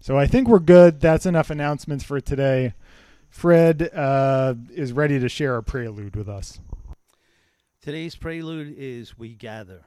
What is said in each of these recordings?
So I think we're good. That's enough announcements for today. Fred uh, is ready to share a prelude with us. Today's prelude is We Gather.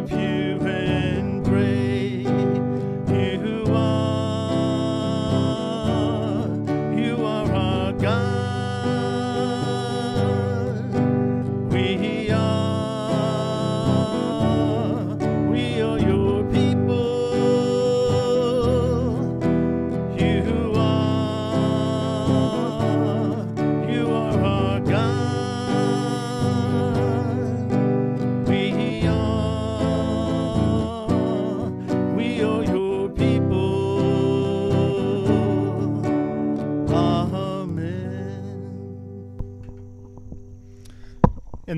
Worship you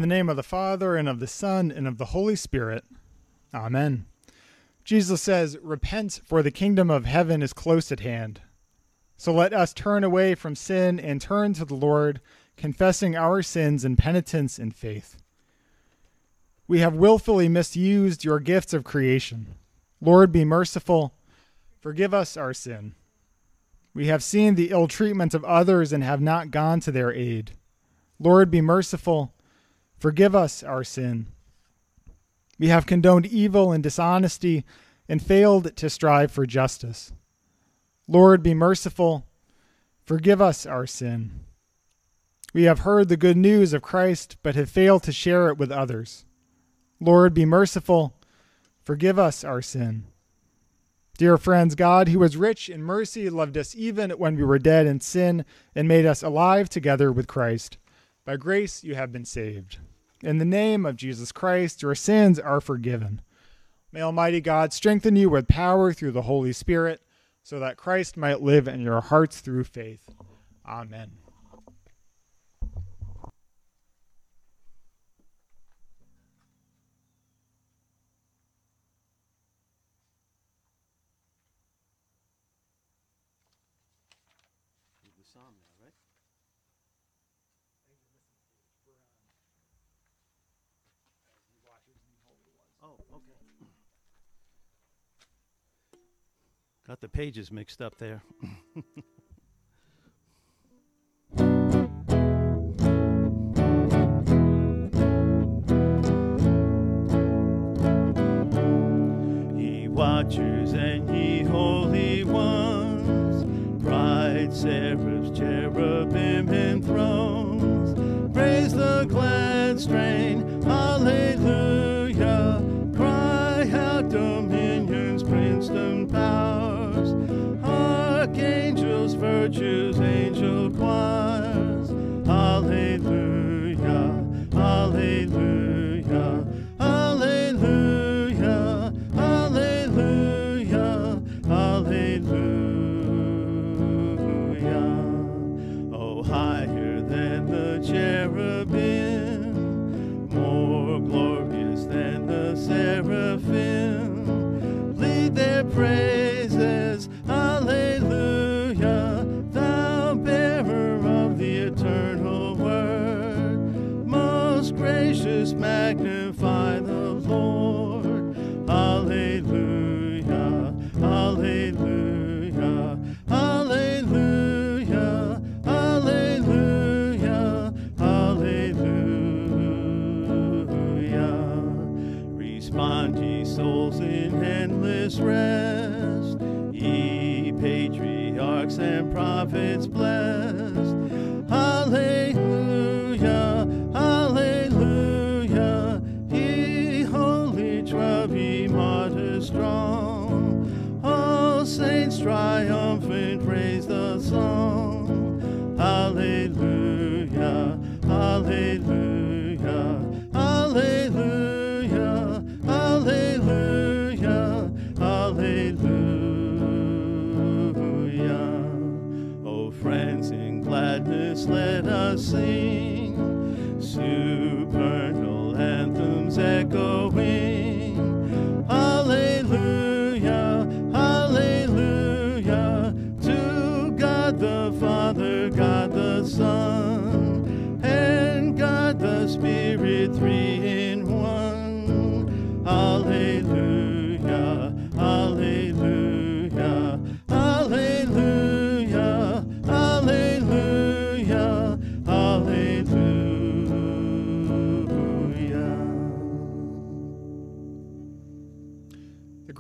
In the name of the Father, and of the Son, and of the Holy Spirit. Amen. Jesus says, Repent, for the kingdom of heaven is close at hand. So let us turn away from sin and turn to the Lord, confessing our sins in penitence and faith. We have willfully misused your gifts of creation. Lord, be merciful. Forgive us our sin. We have seen the ill treatment of others and have not gone to their aid. Lord, be merciful. Forgive us our sin. We have condoned evil and dishonesty and failed to strive for justice. Lord, be merciful. Forgive us our sin. We have heard the good news of Christ, but have failed to share it with others. Lord, be merciful. Forgive us our sin. Dear friends, God, who is rich in mercy, loved us even when we were dead in sin and made us alive together with Christ. By grace you have been saved. In the name of Jesus Christ, your sins are forgiven. May Almighty God strengthen you with power through the Holy Spirit, so that Christ might live in your hearts through faith. Amen. Got the pages mixed up there. ye watchers and ye holy ones, bright seraphs, cherubim, and thrones, praise the glad strain, hallelujah. Triumphant, praise the song. Hallelujah, hallelujah, hallelujah, hallelujah, hallelujah. Oh, friends, in gladness let us sing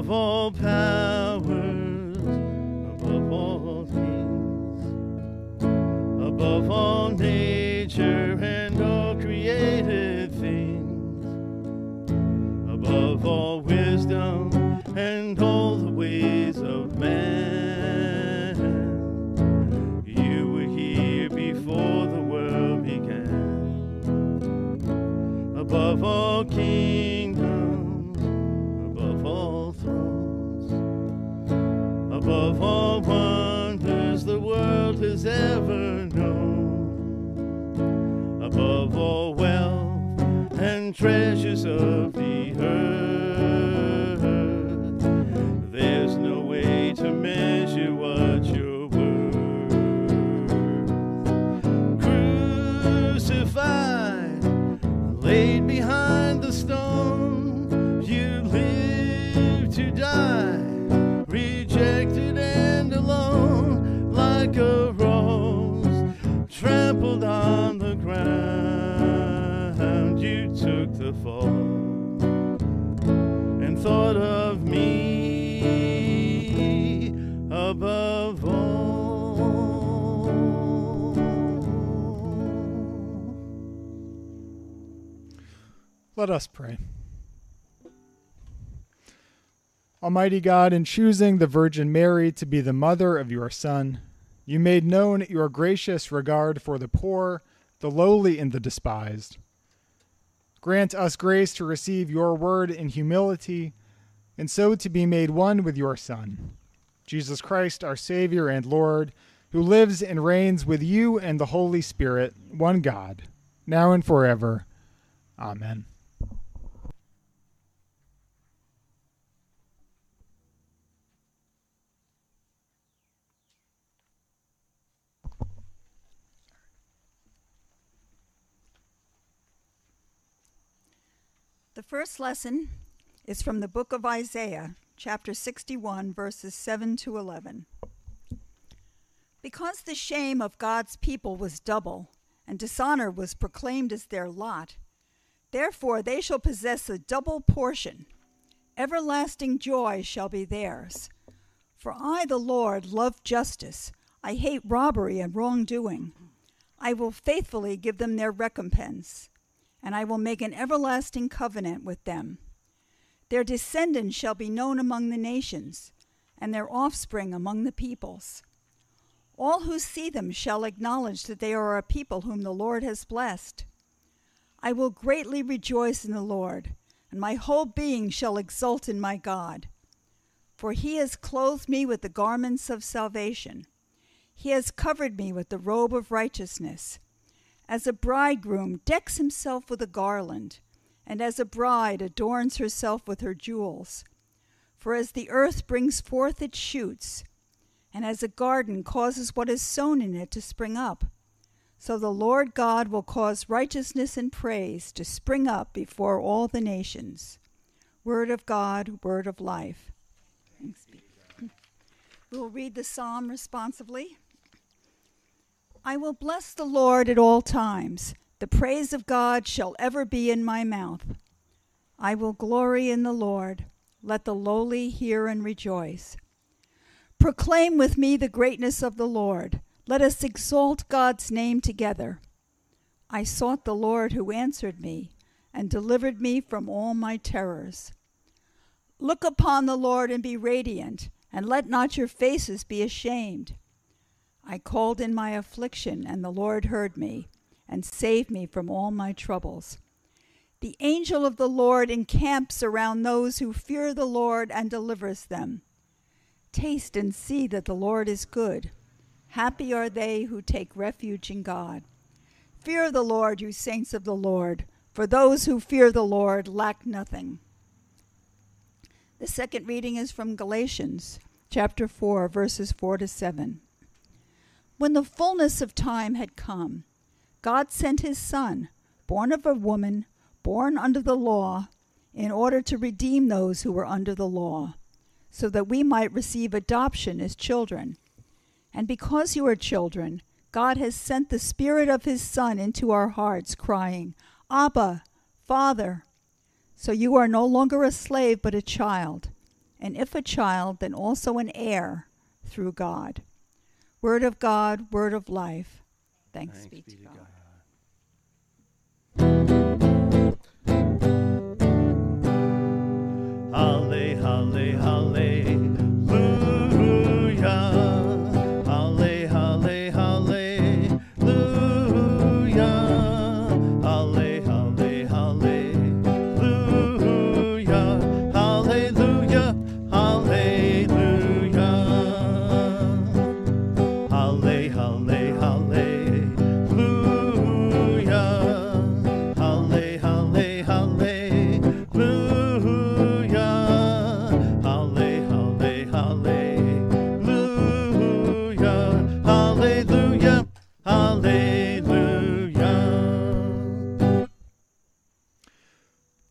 Above all powers, treasures of of me above all. Let us pray. Almighty God, in choosing the Virgin Mary to be the mother of your Son, you made known your gracious regard for the poor, the lowly, and the despised. Grant us grace to receive your word in humility, and so to be made one with your Son, Jesus Christ, our Savior and Lord, who lives and reigns with you and the Holy Spirit, one God, now and forever. Amen. The first lesson is from the book of Isaiah, chapter 61, verses 7 to 11. Because the shame of God's people was double, and dishonor was proclaimed as their lot, therefore they shall possess a double portion. Everlasting joy shall be theirs. For I, the Lord, love justice. I hate robbery and wrongdoing. I will faithfully give them their recompense and I will make an everlasting covenant with them. Their descendants shall be known among the nations, and their offspring among the peoples. All who see them shall acknowledge that they are a people whom the Lord has blessed. I will greatly rejoice in the Lord, and my whole being shall exult in my God. For he has clothed me with the garments of salvation, he has covered me with the robe of righteousness as a bridegroom decks himself with a garland, and as a bride adorns herself with her jewels. For as the earth brings forth its shoots, and as a garden causes what is sown in it to spring up. So the Lord God will cause righteousness and praise to spring up before all the nations. Word of God, word of life. We will read the psalm responsively. I will bless the Lord at all times. The praise of God shall ever be in my mouth. I will glory in the Lord. Let the lowly hear and rejoice. Proclaim with me the greatness of the Lord. Let us exalt God's name together. I sought the Lord who answered me and delivered me from all my terrors. Look upon the Lord and be radiant, and let not your faces be ashamed. I called in my affliction, and the Lord heard me and save me from all my troubles. The angel of the Lord encamps around those who fear the Lord and delivers them. Taste and see that the Lord is good. Happy are they who take refuge in God. Fear the Lord, you saints of the Lord, for those who fear the Lord lack nothing. The second reading is from Galatians chapter 4, verses 4 to 7. When the fullness of time had come, God sent his Son, born of a woman born under the law, in order to redeem those who were under the law, so that we might receive adoption as children. And because you are children, God has sent the Spirit of His Son into our hearts, crying, Abba, Father. So you are no longer a slave, but a child. And if a child, then also an heir through God. Word of God, word of life. Thanks, Thanks be to God. God. Halle,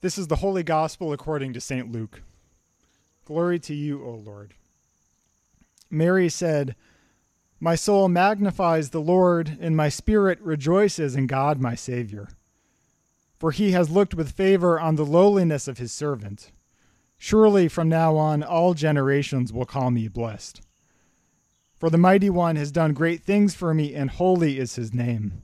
This is the Holy Gospel according to St. Luke. Glory to you, O Lord. Mary said, My soul magnifies the Lord, and my spirit rejoices in God my Savior. For he has looked with favor on the lowliness of his servant. Surely from now on all generations will call me blessed. For the Mighty One has done great things for me, and holy is his name.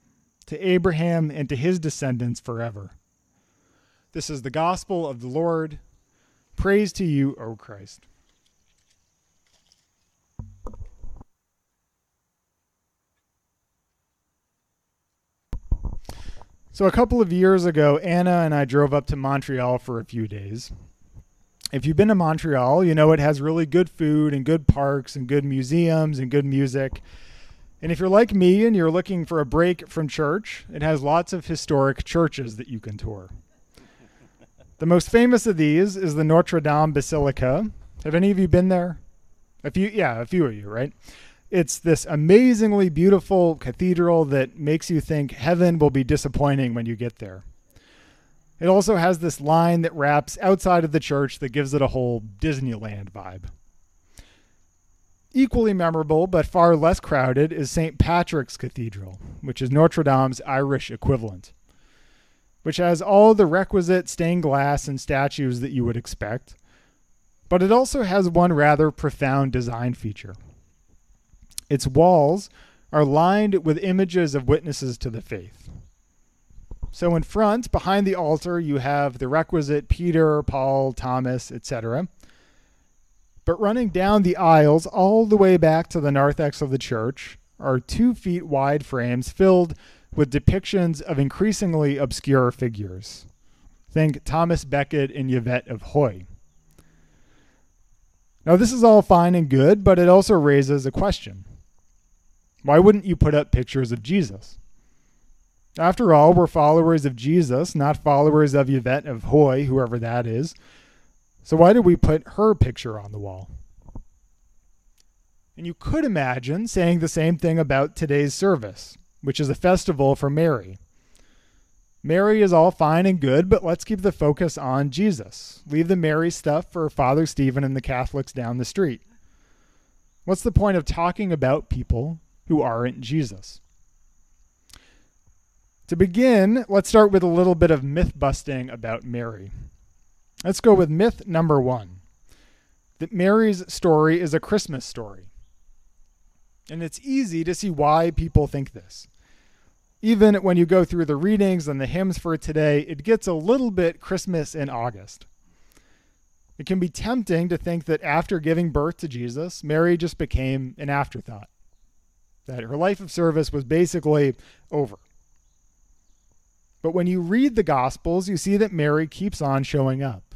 to Abraham and to his descendants forever. This is the gospel of the Lord. Praise to you, O Christ. So, a couple of years ago, Anna and I drove up to Montreal for a few days. If you've been to Montreal, you know it has really good food and good parks and good museums and good music. And if you're like me and you're looking for a break from church, it has lots of historic churches that you can tour. the most famous of these is the Notre Dame Basilica. Have any of you been there? A few, yeah, a few of you, right? It's this amazingly beautiful cathedral that makes you think heaven will be disappointing when you get there. It also has this line that wraps outside of the church that gives it a whole Disneyland vibe. Equally memorable, but far less crowded, is St. Patrick's Cathedral, which is Notre Dame's Irish equivalent, which has all the requisite stained glass and statues that you would expect, but it also has one rather profound design feature. Its walls are lined with images of witnesses to the faith. So in front, behind the altar, you have the requisite Peter, Paul, Thomas, etc. But running down the aisles all the way back to the narthex of the church are two feet wide frames filled with depictions of increasingly obscure figures. Think Thomas Becket and Yvette of Huy. Now, this is all fine and good, but it also raises a question. Why wouldn't you put up pictures of Jesus? After all, we're followers of Jesus, not followers of Yvette of Huy, whoever that is. So why did we put her picture on the wall? And you could imagine saying the same thing about today's service, which is a festival for Mary. Mary is all fine and good, but let's keep the focus on Jesus. Leave the Mary stuff for Father Stephen and the Catholics down the street. What's the point of talking about people who aren't Jesus? To begin, let's start with a little bit of myth busting about Mary. Let's go with myth number one that Mary's story is a Christmas story. And it's easy to see why people think this. Even when you go through the readings and the hymns for today, it gets a little bit Christmas in August. It can be tempting to think that after giving birth to Jesus, Mary just became an afterthought, that her life of service was basically over. But when you read the Gospels, you see that Mary keeps on showing up.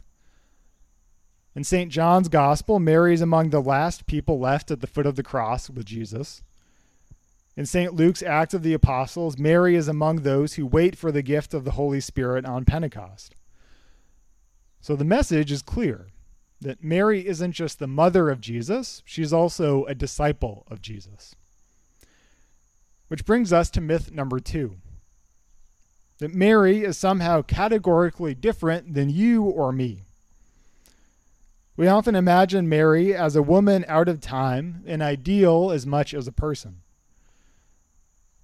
In St. John's Gospel, Mary is among the last people left at the foot of the cross with Jesus. In St. Luke's Acts of the Apostles, Mary is among those who wait for the gift of the Holy Spirit on Pentecost. So the message is clear that Mary isn't just the mother of Jesus, she's also a disciple of Jesus. Which brings us to myth number two that Mary is somehow categorically different than you or me. We often imagine Mary as a woman out of time, an ideal as much as a person.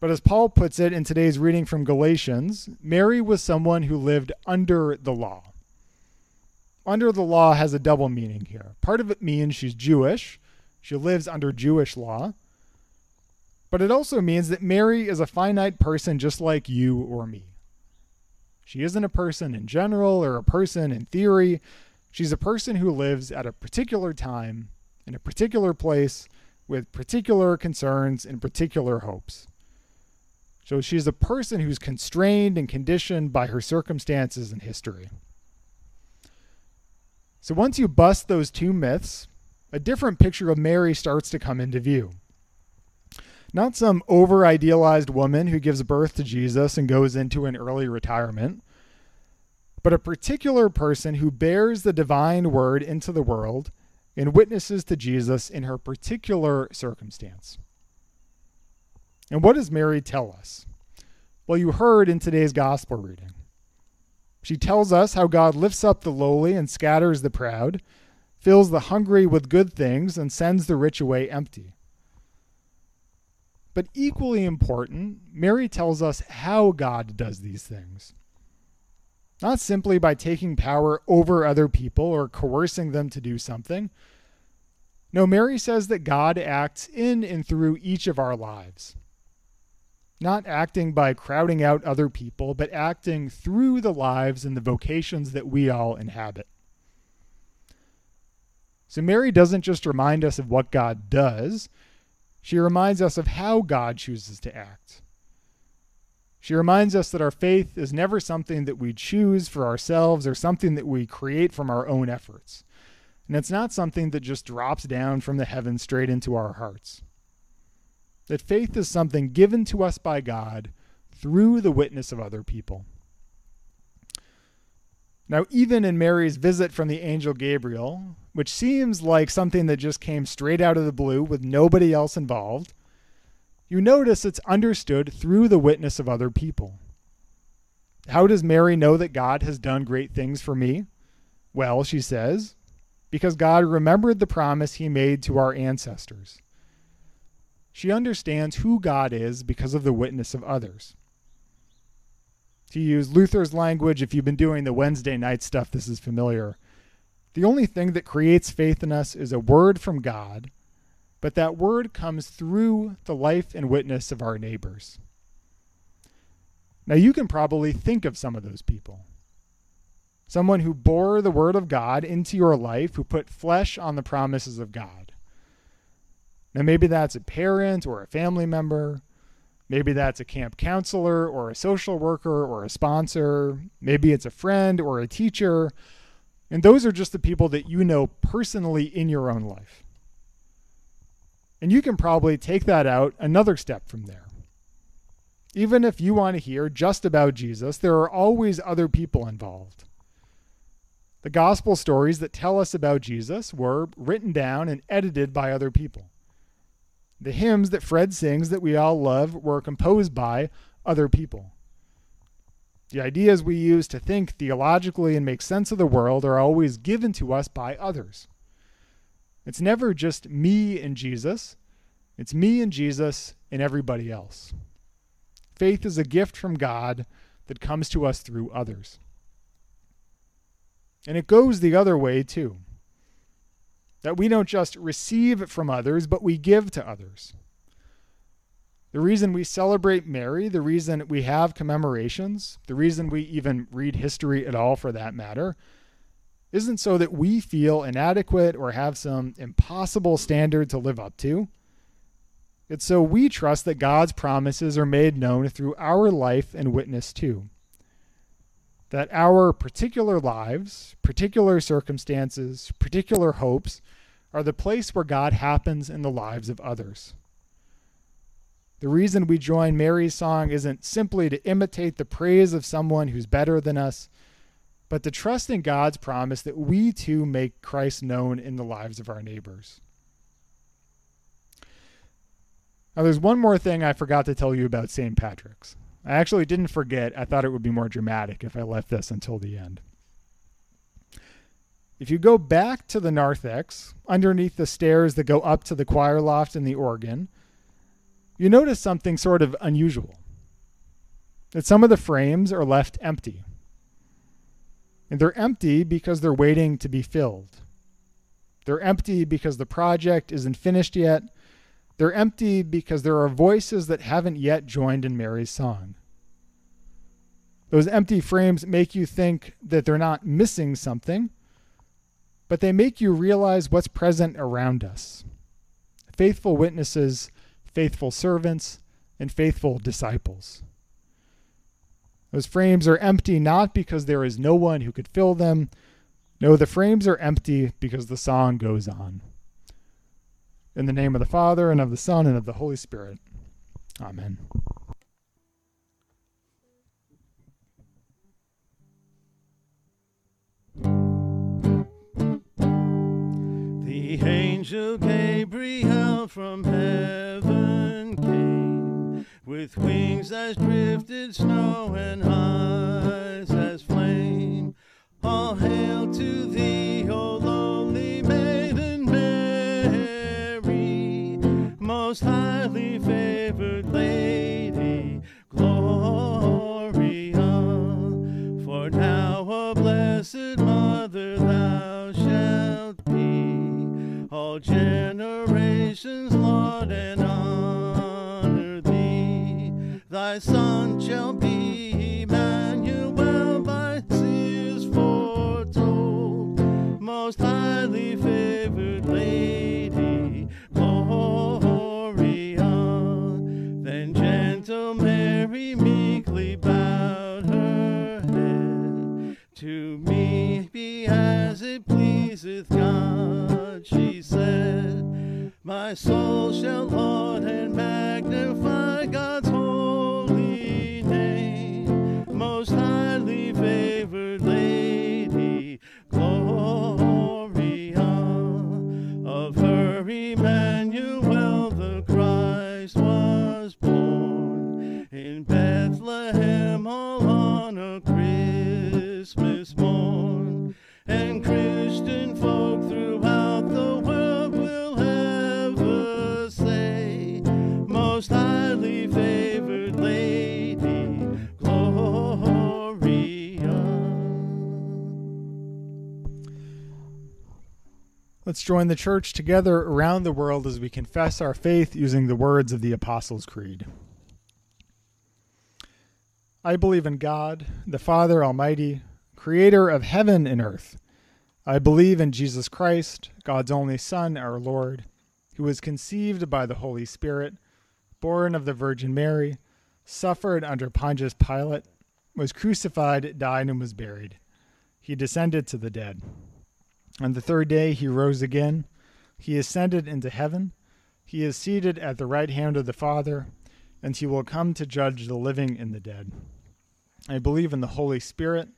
But as Paul puts it in today's reading from Galatians, Mary was someone who lived under the law. Under the law has a double meaning here. Part of it means she's Jewish, she lives under Jewish law. But it also means that Mary is a finite person just like you or me. She isn't a person in general or a person in theory. She's a person who lives at a particular time, in a particular place, with particular concerns and particular hopes. So she's a person who's constrained and conditioned by her circumstances and history. So once you bust those two myths, a different picture of Mary starts to come into view. Not some over idealized woman who gives birth to Jesus and goes into an early retirement, but a particular person who bears the divine word into the world and witnesses to Jesus in her particular circumstance. And what does Mary tell us? Well, you heard in today's gospel reading. She tells us how God lifts up the lowly and scatters the proud, fills the hungry with good things, and sends the rich away empty. But equally important, Mary tells us how God does these things not simply by taking power over other people or coercing them to do something. No, Mary says that God acts in and through each of our lives. Not acting by crowding out other people, but acting through the lives and the vocations that we all inhabit. So, Mary doesn't just remind us of what God does, she reminds us of how God chooses to act. She reminds us that our faith is never something that we choose for ourselves or something that we create from our own efforts. And it's not something that just drops down from the heavens straight into our hearts. That faith is something given to us by God through the witness of other people. Now, even in Mary's visit from the angel Gabriel, which seems like something that just came straight out of the blue with nobody else involved, you notice it's understood through the witness of other people. How does Mary know that God has done great things for me? Well, she says, because God remembered the promise he made to our ancestors. She understands who God is because of the witness of others. To use Luther's language, if you've been doing the Wednesday night stuff, this is familiar. The only thing that creates faith in us is a word from God but that word comes through the life and witness of our neighbors. Now, you can probably think of some of those people. someone who bore the word of God into your life, who put flesh on the promises of God. Now, maybe that's a parent or a family member. Maybe that's a camp counselor or a social worker or a sponsor. Maybe it's a friend or a teacher. And those are just the people that you know personally in your own life. And you can probably take that out another step from there. Even if you want to hear just about Jesus, there are always other people involved. The gospel stories that tell us about Jesus were written down and edited by other people. The hymns that Fred sings that we all love were composed by other people. The ideas we use to think theologically and make sense of the world are always given to us by others. It's never just me and Jesus, it's me and Jesus and everybody else. Faith is a gift from God that comes to us through others. And it goes the other way too. That we don't just receive from others, but we give to others. The reason we celebrate Mary, the reason we have commemorations, the reason we even read history at all for that matter, isn't so that we feel inadequate or have some impossible standard to live up to. It's so we trust that God's promises are made known through our life and witness too that our particular lives, particular circumstances, particular hopes are the place where God happens in the lives of others. The reason we join Mary's song isn't simply to imitate the praise of someone who's better than us, but to trust in God's promise that we too make Christ known in the lives of our neighbors. Now, there's one more thing I forgot to tell you about St. Patrick's. I actually didn't forget. I thought it would be more dramatic if I left this until the end. If you go back to the narthex, underneath the stairs that go up to the choir loft and the organ, you notice something sort of unusual. That some of the frames are left empty. And they're empty because they're waiting to be filled. They're empty because the project isn't finished yet they're empty because there are voices that haven't yet joined in Mary's song. Those empty frames make you think that they're not missing something, but they make you realize what's present around us faithful witnesses, faithful servants, and faithful disciples. Those frames are empty not because there is no one who could fill them. No, the frames are empty because the song goes on. In the name of the Father, and of the Son, and of the Holy Spirit. Amen. The angel Gabriel from heaven came with wings as drifted snow and eyes as flame. All hail to thee, O lowly maiden Mary, most highly favored lady, Gloria. For now a blessed mother thou shalt be, all generations laud and honor. Thy son shall be Emmanuel by seers foretold, most highly favored lady, Gloria. Then gentle Mary meekly bowed her head. To me be as it pleaseth God, she said. My soul shall laud and magnify was born in Bethlehem all on a Christmas morn. And Christian Let's join the church together around the world as we confess our faith using the words of the Apostles' Creed. I believe in God, the Father Almighty, creator of heaven and earth. I believe in Jesus Christ, God's only Son, our Lord, who was conceived by the Holy Spirit, born of the Virgin Mary, suffered under Pontius Pilate, was crucified, died, and was buried. He descended to the dead. On the third day he rose again. He ascended into heaven. He is seated at the right hand of the Father, and he will come to judge the living and the dead. I believe in the Holy Spirit,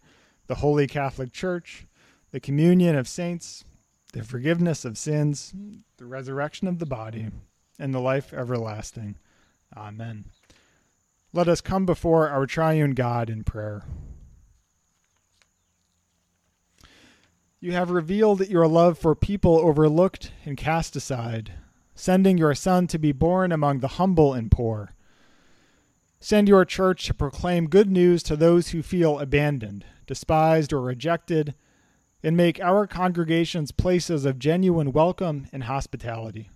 the Holy Catholic Church, the communion of saints, the forgiveness of sins, the resurrection of the body, and the life everlasting. Amen. Let us come before our triune God in prayer. You have revealed your love for people overlooked and cast aside, sending your Son to be born among the humble and poor. Send your church to proclaim good news to those who feel abandoned, despised, or rejected, and make our congregations places of genuine welcome and hospitality.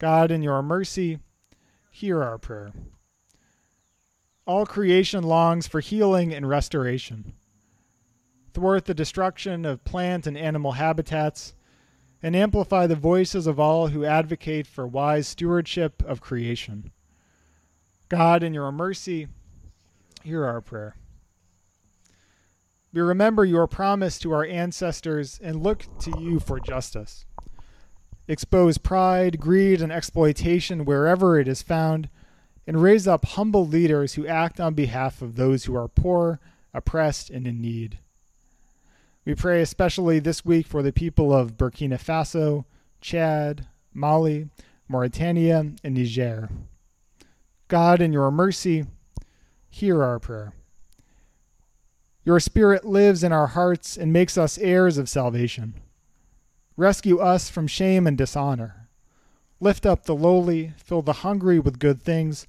God, in your mercy, hear our prayer. All creation longs for healing and restoration thwart the destruction of plant and animal habitats, and amplify the voices of all who advocate for wise stewardship of creation. God, in your mercy, hear our prayer. We remember your promise to our ancestors and look to you for justice. Expose pride, greed, and exploitation wherever it is found, and raise up humble leaders who act on behalf of those who are poor, oppressed, and in need. We pray especially this week for the people of Burkina Faso, Chad, Mali, Mauritania, and Niger. God, in your mercy, hear our prayer. Your Spirit lives in our hearts and makes us heirs of salvation. Rescue us from shame and dishonor. Lift up the lowly, fill the hungry with good things,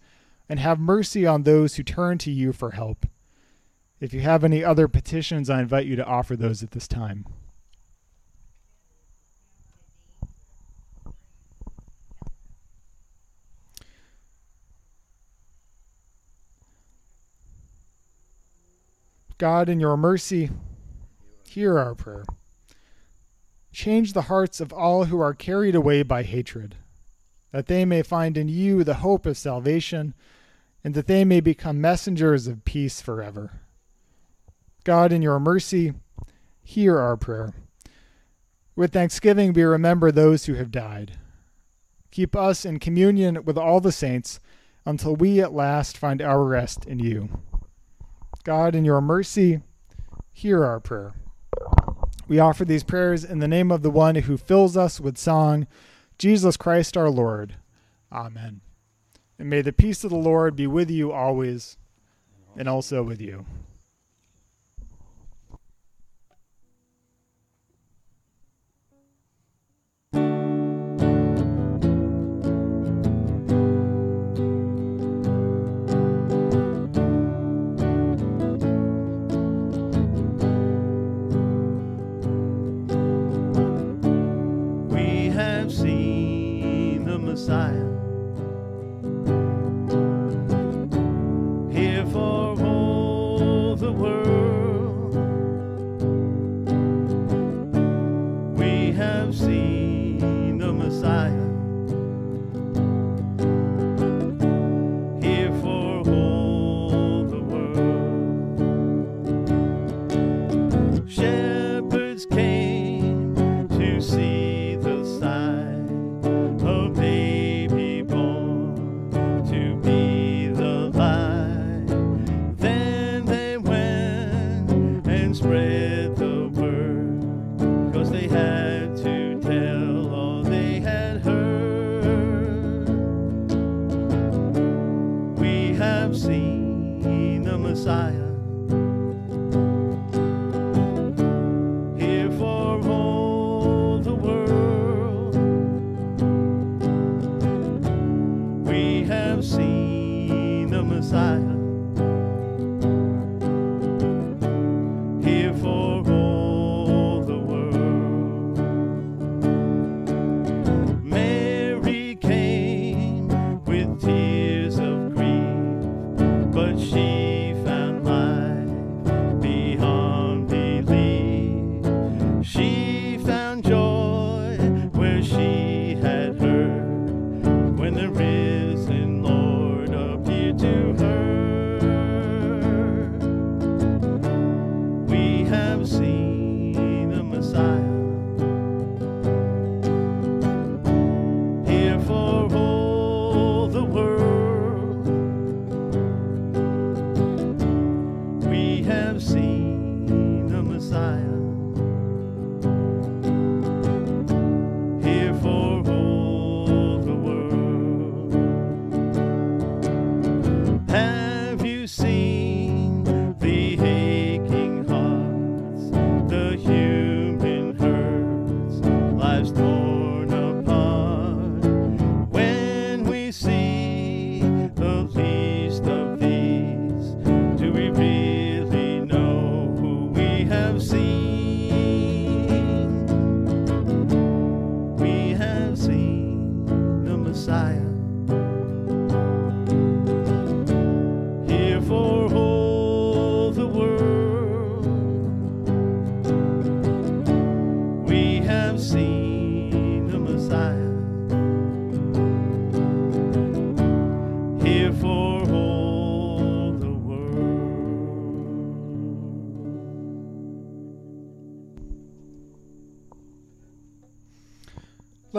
and have mercy on those who turn to you for help. If you have any other petitions, I invite you to offer those at this time. God, in your mercy, hear our prayer. Change the hearts of all who are carried away by hatred, that they may find in you the hope of salvation, and that they may become messengers of peace forever. God, in your mercy, hear our prayer. With thanksgiving, we remember those who have died. Keep us in communion with all the saints until we at last find our rest in you. God, in your mercy, hear our prayer. We offer these prayers in the name of the one who fills us with song, Jesus Christ our Lord. Amen. And may the peace of the Lord be with you always and also with you.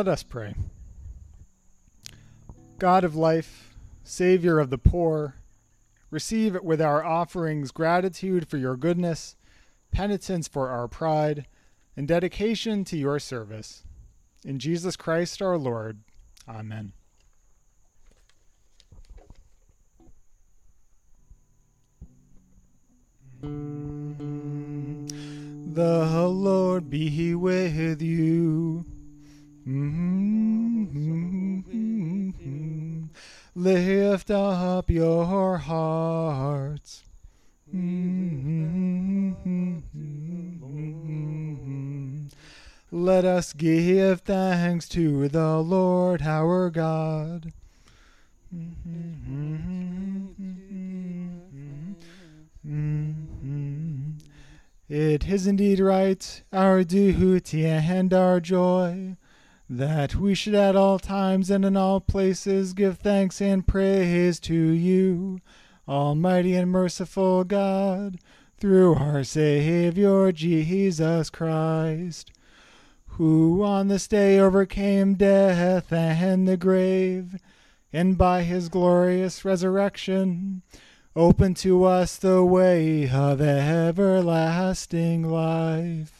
Let us pray. God of life, Savior of the poor, receive with our offerings gratitude for your goodness, penitence for our pride, and dedication to your service. In Jesus Christ our Lord. Amen. The Lord be with you. Mm-hmm. Lift up your hearts. Mm-hmm. Let us give thanks to the Lord our God. It is indeed right, our duty and our joy, that we should at all times and in all places give thanks and praise to you, Almighty and merciful God, through our Savior Jesus Christ, who on this day overcame death and the grave, and by his glorious resurrection opened to us the way of everlasting life.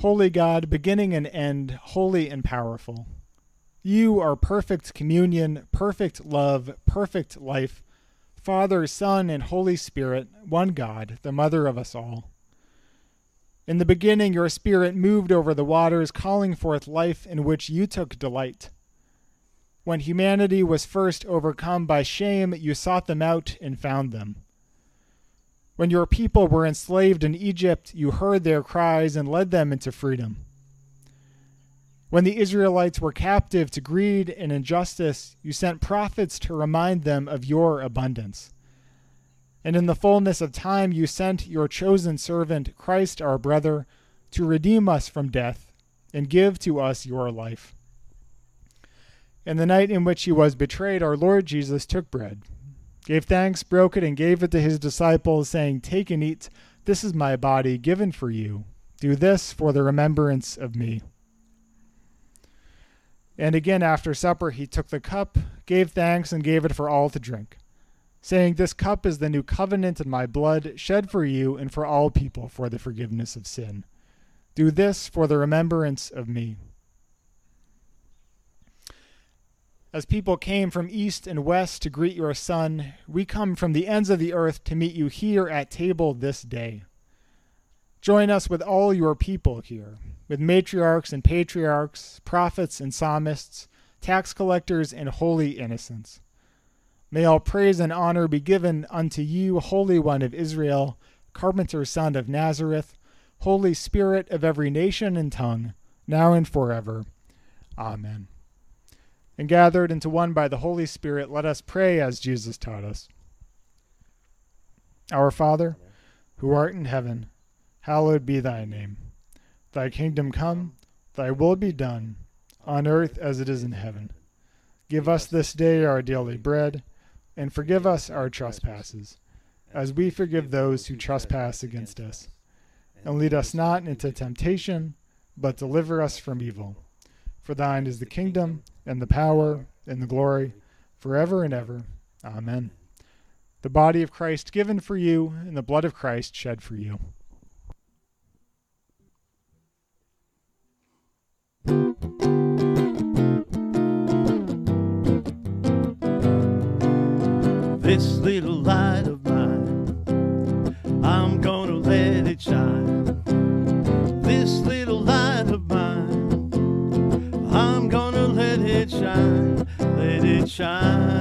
Holy God, beginning and end, holy and powerful. You are perfect communion, perfect love, perfect life, Father, Son, and Holy Spirit, one God, the mother of us all. In the beginning, your Spirit moved over the waters, calling forth life in which you took delight. When humanity was first overcome by shame, you sought them out and found them. When your people were enslaved in Egypt, you heard their cries and led them into freedom. When the Israelites were captive to greed and injustice, you sent prophets to remind them of your abundance. And in the fullness of time, you sent your chosen servant, Christ our brother, to redeem us from death and give to us your life. In the night in which he was betrayed, our Lord Jesus took bread gave thanks, broke it, and gave it to his disciples, saying, Take and eat. This is my body given for you. Do this for the remembrance of me. And again after supper, he took the cup, gave thanks, and gave it for all to drink, saying, This cup is the new covenant in my blood, shed for you and for all people for the forgiveness of sin. Do this for the remembrance of me. As people came from east and west to greet your Son, we come from the ends of the earth to meet you here at table this day. Join us with all your people here, with matriarchs and patriarchs, prophets and psalmists, tax collectors and holy innocents. May all praise and honor be given unto you, Holy One of Israel, Carpenter Son of Nazareth, Holy Spirit of every nation and tongue, now and forever. Amen and gathered into one by the Holy Spirit, let us pray as Jesus taught us. Our Father, who art in heaven, hallowed be thy name. Thy kingdom come, thy will be done, on earth as it is in heaven. Give us this day our daily bread, and forgive us our trespasses, as we forgive those who trespass against us. And lead us not into temptation, but deliver us from evil. For thine is the kingdom, and the power, and the glory, forever and ever. Amen. The body of Christ given for you, and the blood of Christ shed for you. This little light of mine, I'm gonna let it shine. Shine,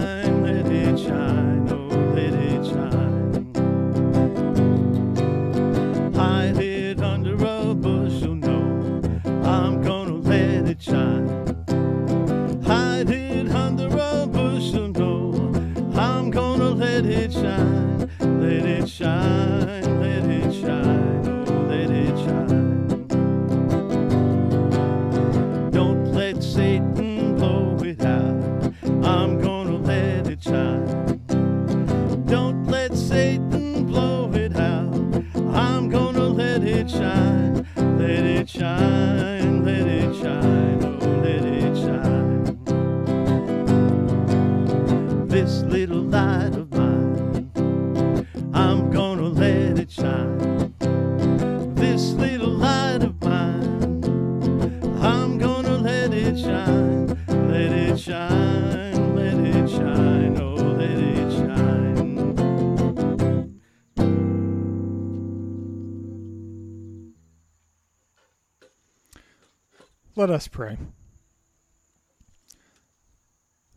Let us pray.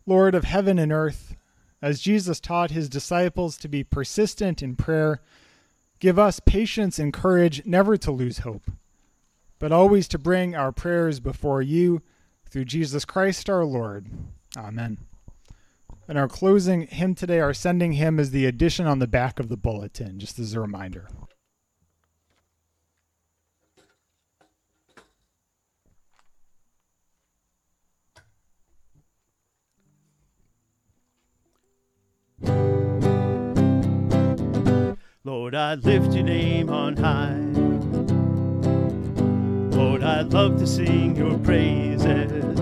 Lord of heaven and earth, as Jesus taught his disciples to be persistent in prayer, give us patience and courage never to lose hope, but always to bring our prayers before you through Jesus Christ our Lord. Amen. And our closing hymn today, our sending hymn, is the addition on the back of the bulletin, just as a reminder. Lord, I lift your name on high. Lord, I love to sing your praises.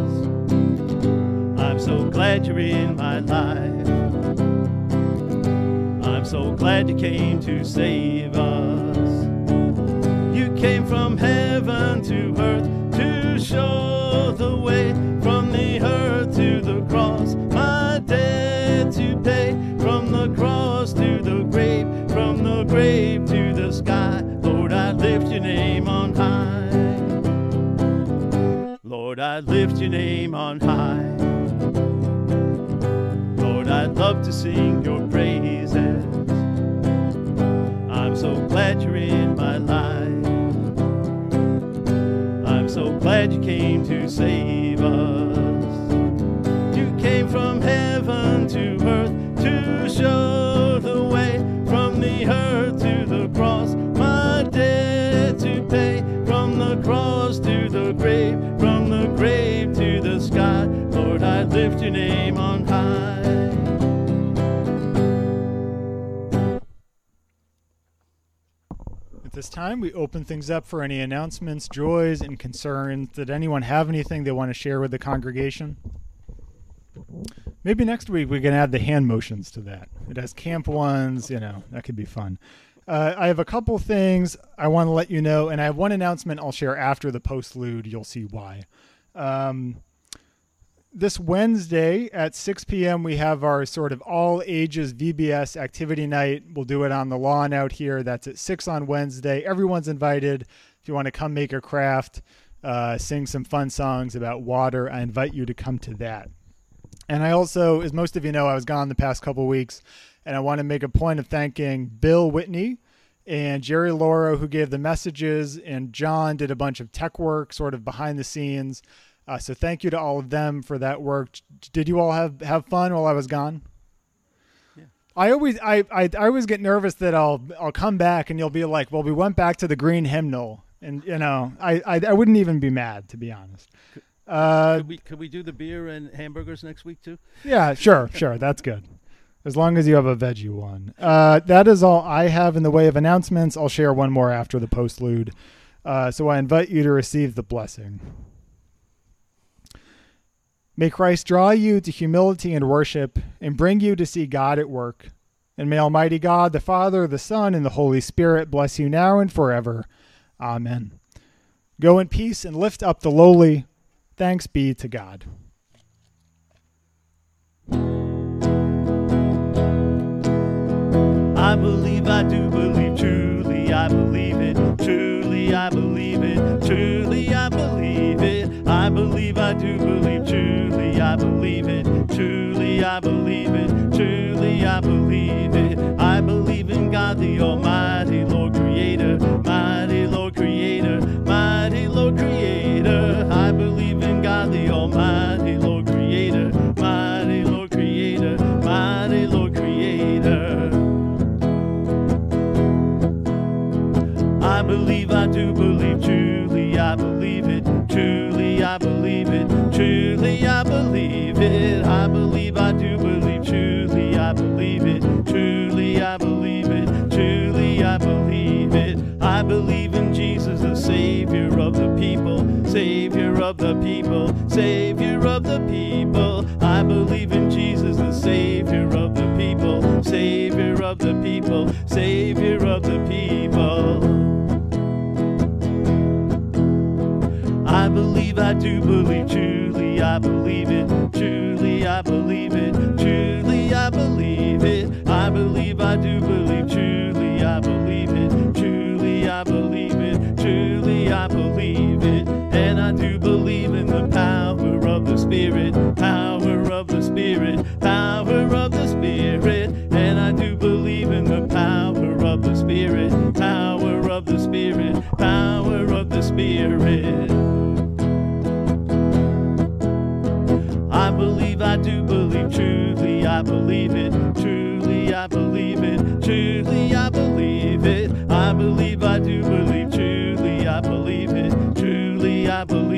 I'm so glad you're in my life. I'm so glad you came to save us. You came from heaven to earth to show the way from the earth to the cross. Your name on high. Lord, I lift your name on high. Lord, I'd love to sing your praises. I'm so glad you're in my life. I'm so glad you came to save us. This time, we open things up for any announcements, joys, and concerns. Did anyone have anything they want to share with the congregation? Maybe next week we can add the hand motions to that. It has camp ones, you know, that could be fun. Uh, I have a couple things I want to let you know, and I have one announcement I'll share after the postlude. You'll see why. Um, this Wednesday at 6 p.m., we have our sort of all ages VBS activity night. We'll do it on the lawn out here. That's at 6 on Wednesday. Everyone's invited. If you want to come make a craft, uh, sing some fun songs about water, I invite you to come to that. And I also, as most of you know, I was gone the past couple weeks, and I want to make a point of thanking Bill Whitney and Jerry Lauro, who gave the messages, and John did a bunch of tech work sort of behind the scenes. Uh, so thank you to all of them for that work. Did you all have, have fun while I was gone? Yeah. I always I, I I always get nervous that I'll I'll come back and you'll be like, well, we went back to the green hymnal, and you know I I, I wouldn't even be mad to be honest. Uh, Could we could we do the beer and hamburgers next week too? yeah, sure, sure, that's good. As long as you have a veggie one. Uh, that is all I have in the way of announcements. I'll share one more after the postlude. Uh, so I invite you to receive the blessing. May Christ draw you to humility and worship and bring you to see God at work. And may Almighty God, the Father, the Son, and the Holy Spirit bless you now and forever. Amen. Go in peace and lift up the lowly. Thanks be to God. I believe, I do believe, truly I believe it. Truly I believe it. Truly. I believe, I do believe, truly I believe it. Truly I believe it. Truly I believe it. I believe in God the Almighty, Lord Creator, mighty Lord I believe, I do believe, truly I believe it, truly I believe it, truly I believe it. I believe, I do believe, truly I believe it, truly I believe it, truly I believe it. I believe in Jesus, the Savior of the people, Savior of the people, Savior of the people. I believe in Jesus, the Savior of the people, Savior of the people, Savior of the people. I do believe, truly I believe it, truly I believe it, truly I believe it. I believe, I do believe, truly I believe it, truly I believe it, truly I believe it. And I do believe in the power of the Spirit, power of the Spirit, power of the Spirit. And I do believe in the power of the Spirit, power of the Spirit, power of the Spirit. Truly I believe it. Truly I believe it. Truly I believe it. I believe I do believe. Truly I believe it. Truly I believe.